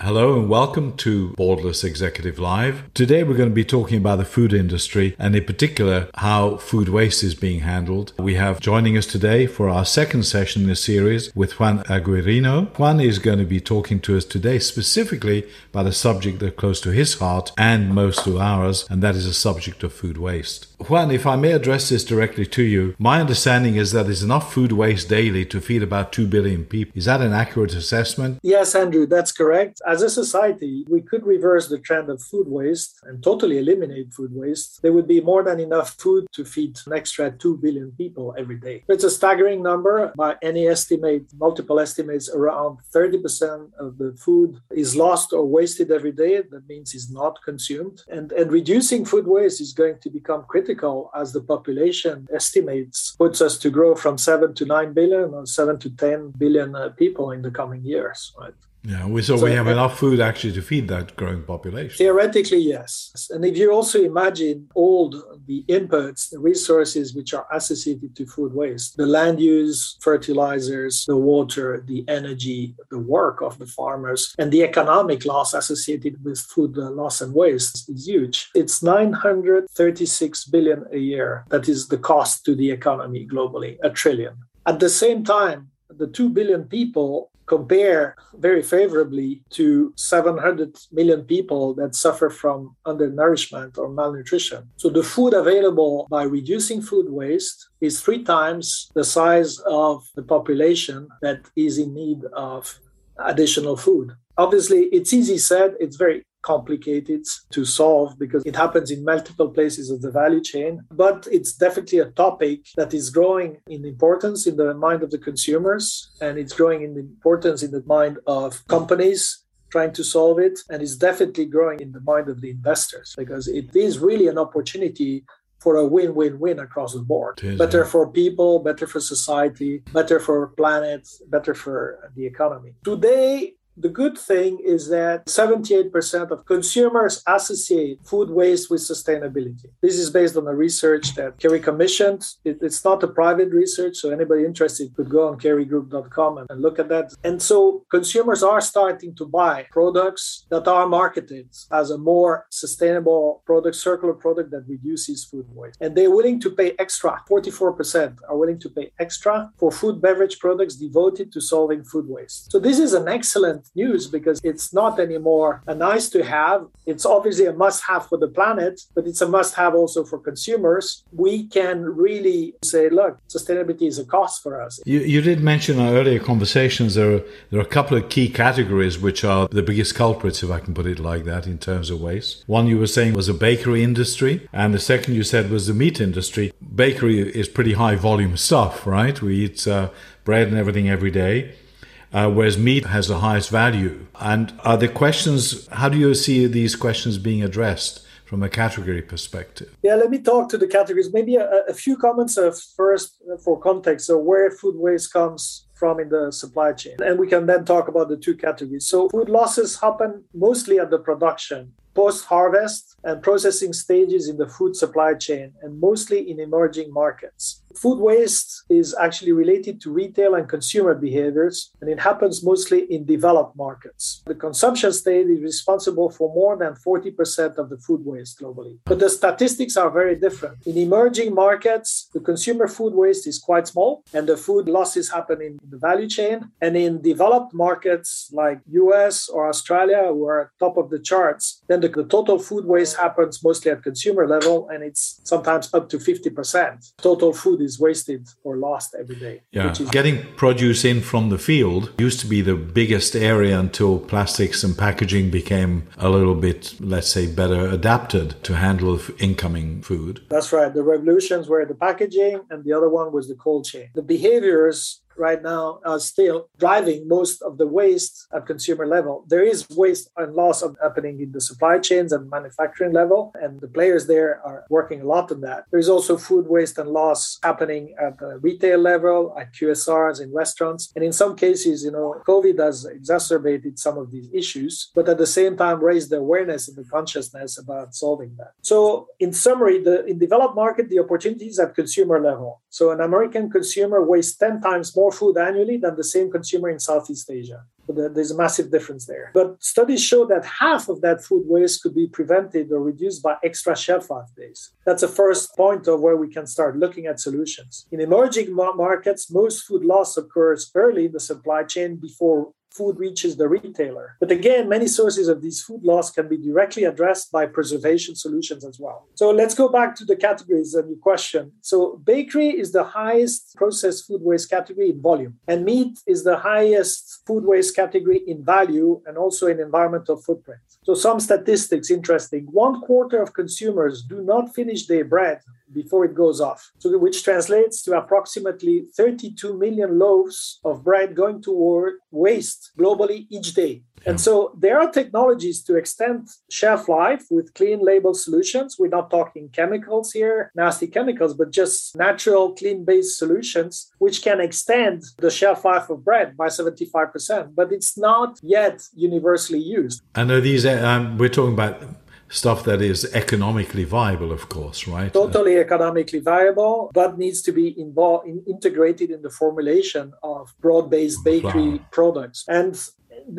Hello and welcome to Borderless Executive Live. Today we're going to be talking about the food industry and in particular how food waste is being handled. We have joining us today for our second session in the series with Juan Aguiriano. Juan is going to be talking to us today specifically about a subject that's close to his heart and most to ours, and that is the subject of food waste. Juan, if I may address this directly to you, my understanding is that there's enough food waste daily to feed about 2 billion people. Is that an accurate assessment? Yes, Andrew, that's correct. As a society, we could reverse the trend of food waste and totally eliminate food waste. There would be more than enough food to feed an extra 2 billion people every day. It's a staggering number. By any estimate, multiple estimates, around 30% of the food is lost or wasted every day. That means it's not consumed. And, and reducing food waste is going to become critical as the population estimates puts us to grow from 7 to 9 billion or 7 to 10 billion uh, people in the coming years, right? Yeah, we, so, so, we have uh, enough food actually to feed that growing population. Theoretically, yes. And if you also imagine all the inputs, the resources which are associated to food waste, the land use, fertilizers, the water, the energy, the work of the farmers, and the economic loss associated with food loss and waste is huge. It's 936 billion a year. That is the cost to the economy globally, a trillion. At the same time, the 2 billion people compare very favorably to 700 million people that suffer from undernourishment or malnutrition. So the food available by reducing food waste is three times the size of the population that is in need of additional food. Obviously, it's easy said, it's very complicated to solve because it happens in multiple places of the value chain. But it's definitely a topic that is growing in importance in the mind of the consumers and it's growing in importance in the mind of companies trying to solve it and it's definitely growing in the mind of the investors because it is really an opportunity for a win-win-win across the board. better yeah. for people, better for society, better for planet, better for the economy. Today, the good thing is that 78% of consumers associate food waste with sustainability. This is based on a research that Kerry commissioned. It, it's not a private research, so anybody interested could go on kerrygroup.com and, and look at that. And so consumers are starting to buy products that are marketed as a more sustainable product, circular product that reduces food waste. And they're willing to pay extra. 44% are willing to pay extra for food beverage products devoted to solving food waste. So this is an excellent news because it's not anymore a nice to have. It's obviously a must have for the planet, but it's a must have also for consumers. We can really say, look, sustainability is a cost for us. You, you did mention in our earlier conversations there are, there are a couple of key categories which are the biggest culprits, if I can put it like that, in terms of waste. One you were saying was the bakery industry, and the second you said was the meat industry. Bakery is pretty high volume stuff, right? We eat uh, bread and everything every day uh, whereas meat has the highest value. And are the questions, how do you see these questions being addressed? From a category perspective. Yeah, let me talk to the categories. Maybe a, a few comments of first for context. So, where food waste comes from in the supply chain. And we can then talk about the two categories. So, food losses happen mostly at the production, post harvest, and processing stages in the food supply chain, and mostly in emerging markets. Food waste is actually related to retail and consumer behaviors, and it happens mostly in developed markets. The consumption state is responsible for more than 40% of the food waste globally. But the statistics are very different. In emerging markets, the consumer food waste is quite small, and the food losses happen in the value chain. And in developed markets like US or Australia, who are top of the charts, then the, the total food waste happens mostly at consumer level, and it's sometimes up to 50%. Total food is wasted or lost every day. Yeah, is- getting produce in from the field used to be the biggest area until plastics and packaging became a little bit, let's say, better adapted to handle incoming food. That's right. The revolutions were the packaging, and the other one was the cold chain. The behaviors right now are still driving most of the waste at consumer level. There is waste and loss of happening in the supply chains and manufacturing level, and the players there are working a lot on that. There is also food waste and loss happening at the retail level, at QSRs, in restaurants, and in some cases, you know, COVID has exacerbated some of these issues, but at the same time raised the awareness and the consciousness about solving that. So, in summary, the in developed market, the opportunities at consumer level. So, an American consumer wastes 10 times more more food annually than the same consumer in Southeast Asia. But there's a massive difference there. But studies show that half of that food waste could be prevented or reduced by extra shelf life days. That's the first point of where we can start looking at solutions. In emerging markets, most food loss occurs early in the supply chain before food reaches the retailer. But again, many sources of these food loss can be directly addressed by preservation solutions as well. So let's go back to the categories and your question. So bakery is the highest processed food waste category in volume, and meat is the highest food waste category in value and also in environmental footprint. So some statistics interesting. One quarter of consumers do not finish their bread before it goes off, so which translates to approximately 32 million loaves of bread going toward waste globally each day. And so there are technologies to extend shelf life with clean label solutions. We're not talking chemicals here, nasty chemicals, but just natural, clean based solutions, which can extend the shelf life of bread by 75%. But it's not yet universally used. And are these, um, we're talking about stuff that is economically viable, of course, right? Totally economically viable, but needs to be involved in, integrated in the formulation of broad-based bakery wow. products. And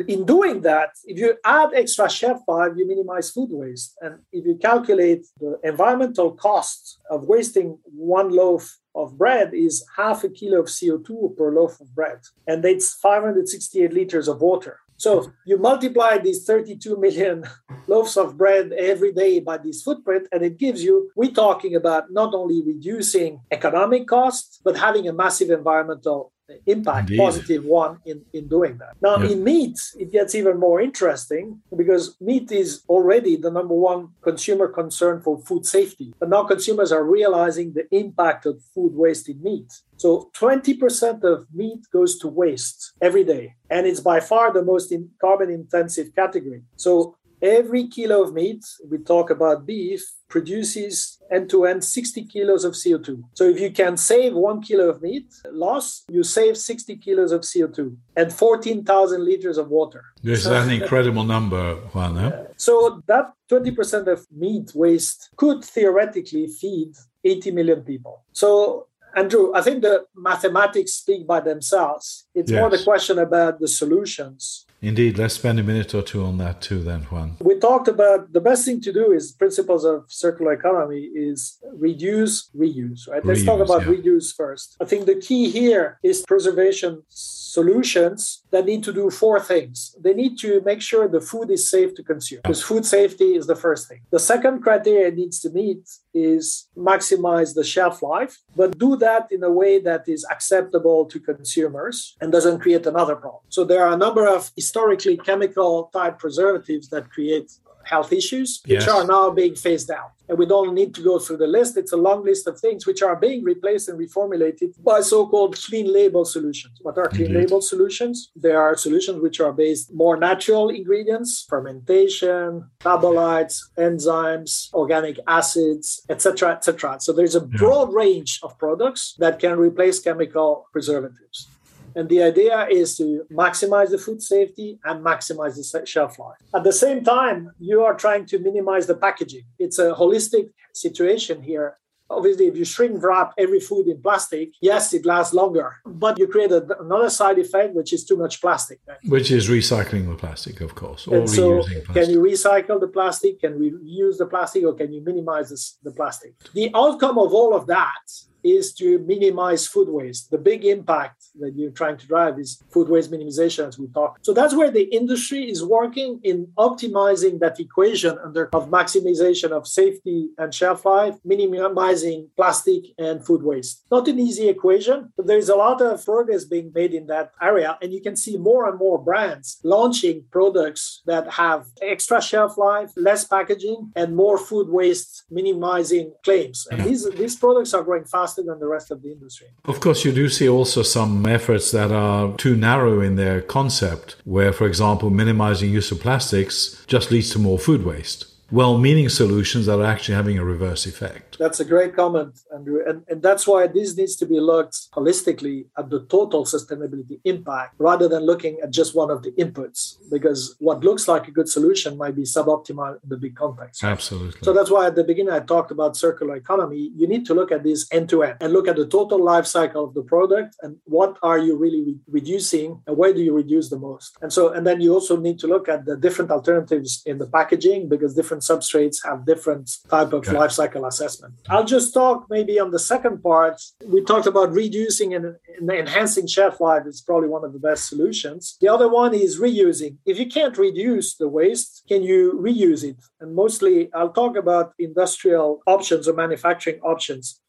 in doing that, if you add extra shelf life, you minimize food waste. And if you calculate the environmental cost of wasting one loaf of bread is half a kilo of CO2 per loaf of bread. And it's 568 liters of water. So you multiply these 32 million loaves of bread every day by this footprint, and it gives you, we're talking about not only reducing economic costs, but having a massive environmental impact, Indeed. positive one in, in doing that. Now, yep. in meat, it gets even more interesting because meat is already the number one consumer concern for food safety. But now consumers are realizing the impact of food waste in meat. So 20% of meat goes to waste every day. And it's by far the most in carbon intensive category. So every kilo of meat, we talk about beef, produces end to end 60 kilos of CO2. So if you can save one kilo of meat loss, you save 60 kilos of CO2 and 14,000 liters of water. This is an incredible number, Juan. So that 20% of meat waste could theoretically feed 80 million people. So Andrew, I think the mathematics speak by themselves. It's yes. more the question about the solutions. Indeed, let's spend a minute or two on that too, then, Juan. We talked about the best thing to do is principles of circular economy is reduce, reuse, right? Let's talk about yeah. reuse first. I think the key here is preservation solutions that need to do four things. They need to make sure the food is safe to consume, because food safety is the first thing. The second criteria it needs to meet is maximize the shelf life, but do that in a way that is acceptable to consumers and doesn't create another problem. So there are a number of historically chemical type preservatives that create health issues, which are now being phased out. And we don't need to go through the list. It's a long list of things which are being replaced and reformulated by so called clean label solutions. What are clean Indeed. label solutions? They are solutions which are based more natural ingredients, fermentation, metabolites, enzymes, organic acids, etc., etc. So there's a broad range of products that can replace chemical preservatives. And the idea is to maximize the food safety and maximize the shelf life. At the same time, you are trying to minimize the packaging. It's a holistic situation here. Obviously, if you shrink wrap every food in plastic, yes, it lasts longer, but you create a, another side effect, which is too much plastic. Right? Which is recycling the plastic, of course, or and so plastic. Can you recycle the plastic? Can we use the plastic, or can you minimize this, the plastic? The outcome of all of that is to minimize food waste. The big impact that you're trying to drive is food waste minimization, as we talked. So that's where the industry is working in optimizing that equation under of maximization of safety and shelf life, minimizing plastic and food waste. Not an easy equation, but there's a lot of progress being made in that area. And you can see more and more brands launching products that have extra shelf life, less packaging, and more food waste minimizing claims. And these, these products are growing fast faster than the rest of the industry. Of course, you do see also some efforts that are too narrow in their concept, where, for example, minimizing use of plastics just leads to more food waste. Well meaning solutions that are actually having a reverse effect. That's a great comment, Andrew. And, and that's why this needs to be looked holistically at the total sustainability impact rather than looking at just one of the inputs, because what looks like a good solution might be suboptimal in the big context. Absolutely. So that's why at the beginning I talked about circular economy. You need to look at this end to end and look at the total life cycle of the product and what are you really re- reducing and where do you reduce the most. And so, and then you also need to look at the different alternatives in the packaging because different substrates have different type of okay. life cycle assessment. I'll just talk maybe on the second part. We talked about reducing and, enhancing shelf life is probably one of the best solutions. The other one is reusing. If you can't reduce the waste, can you reuse it? And mostly I'll talk about industrial options or manufacturing options.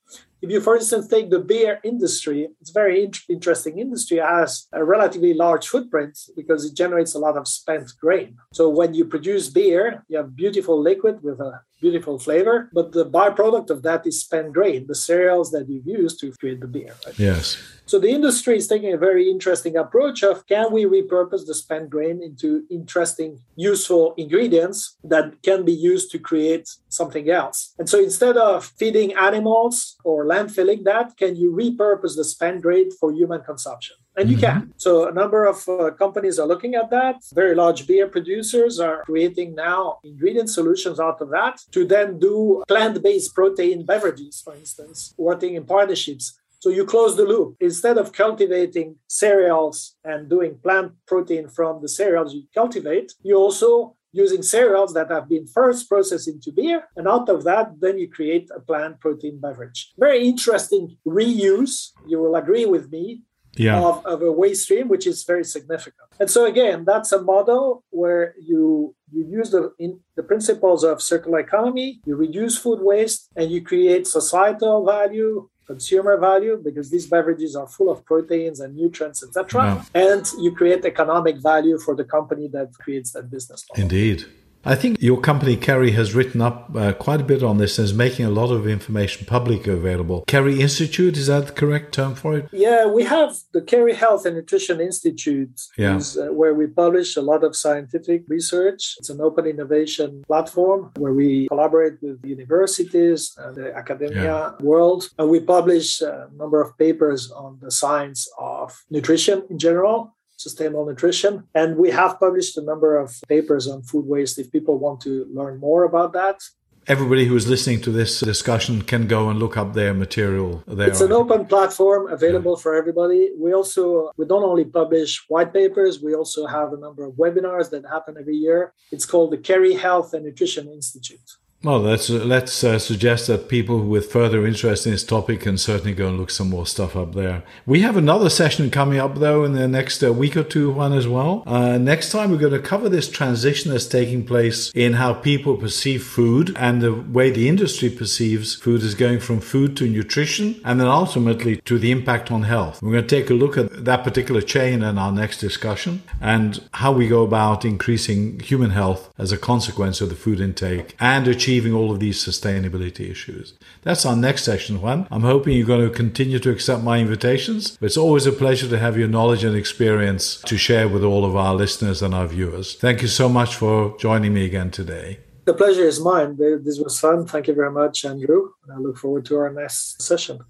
If you, for instance, take the beer industry, it's a very in- interesting industry. It has a relatively large footprint because it generates a lot of spent grain. So when you produce beer, you have beautiful liquid with a beautiful flavor, but the byproduct of that is spent grain, the cereals that you've used to create the beer. Right? Yes. So the industry is taking a very interesting approach of can we repurpose the spent grain into interesting, useful ingredients that can be used to create something else. And so instead of feeding animals or landfilling that, can you repurpose the spent grain for human consumption? and you mm-hmm. can. So a number of uh, companies are looking at that. Very large beer producers are creating now ingredient solutions out of that to then do plant-based protein beverages, for instance, working in partnerships. So you close the loop. Instead of cultivating cereals and doing plant protein from the cereals you cultivate, you also using cereals that have been first processed into beer. And out of that, then you create a plant protein beverage. Very interesting reuse. You will agree with me yeah. of, of a waste stream, which is very significant. And so again, that's a model where you you use the in the principles of circular economy, you reduce food waste, and you create societal value, consumer value, because these beverages are full of proteins and nutrients, etc. Yeah. And you create economic value for the company that creates that business model. Indeed. I think your company, Kerry, has written up uh, quite a bit on this and is making a lot of information publicly available. Kerry Institute, is that the correct term for it? Yeah, we have the Kerry Health and Nutrition Institute, yeah. is, uh, where we publish a lot of scientific research. It's an open innovation platform where we collaborate with universities and the academia yeah. world. And we publish a number of papers on the science of nutrition in general sustainable nutrition. And we have published a number of papers on food waste if people want to learn more about that. Everybody who is listening to this discussion can go and look up their material there. It's an open platform available yeah. for everybody. We also we don't only publish white papers, we also have a number of webinars that happen every year. It's called the Kerry Health and Nutrition Institute. Well, let's let's uh, suggest that people with further interest in this topic can certainly go and look some more stuff up there. We have another session coming up though in the next uh, week or two, Juan as well. Uh, next time we're going to cover this transition that's taking place in how people perceive food and the way the industry perceives food is going from food to nutrition and then ultimately to the impact on health. We're going to take a look at that particular chain in our next discussion and how we go about increasing human health as a consequence of the food intake and achieving achieving all of these sustainability issues. That's our next session, Juan. I'm hoping you're going to continue to accept my invitations. It's always a pleasure to have your knowledge and experience to share with all of our listeners and our viewers. Thank you so much for joining me again today. The pleasure is mine. This was fun. Thank you very much, Andrew. And I look forward to our next session.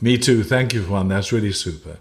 Me too. Thank you, Juan. That's really super.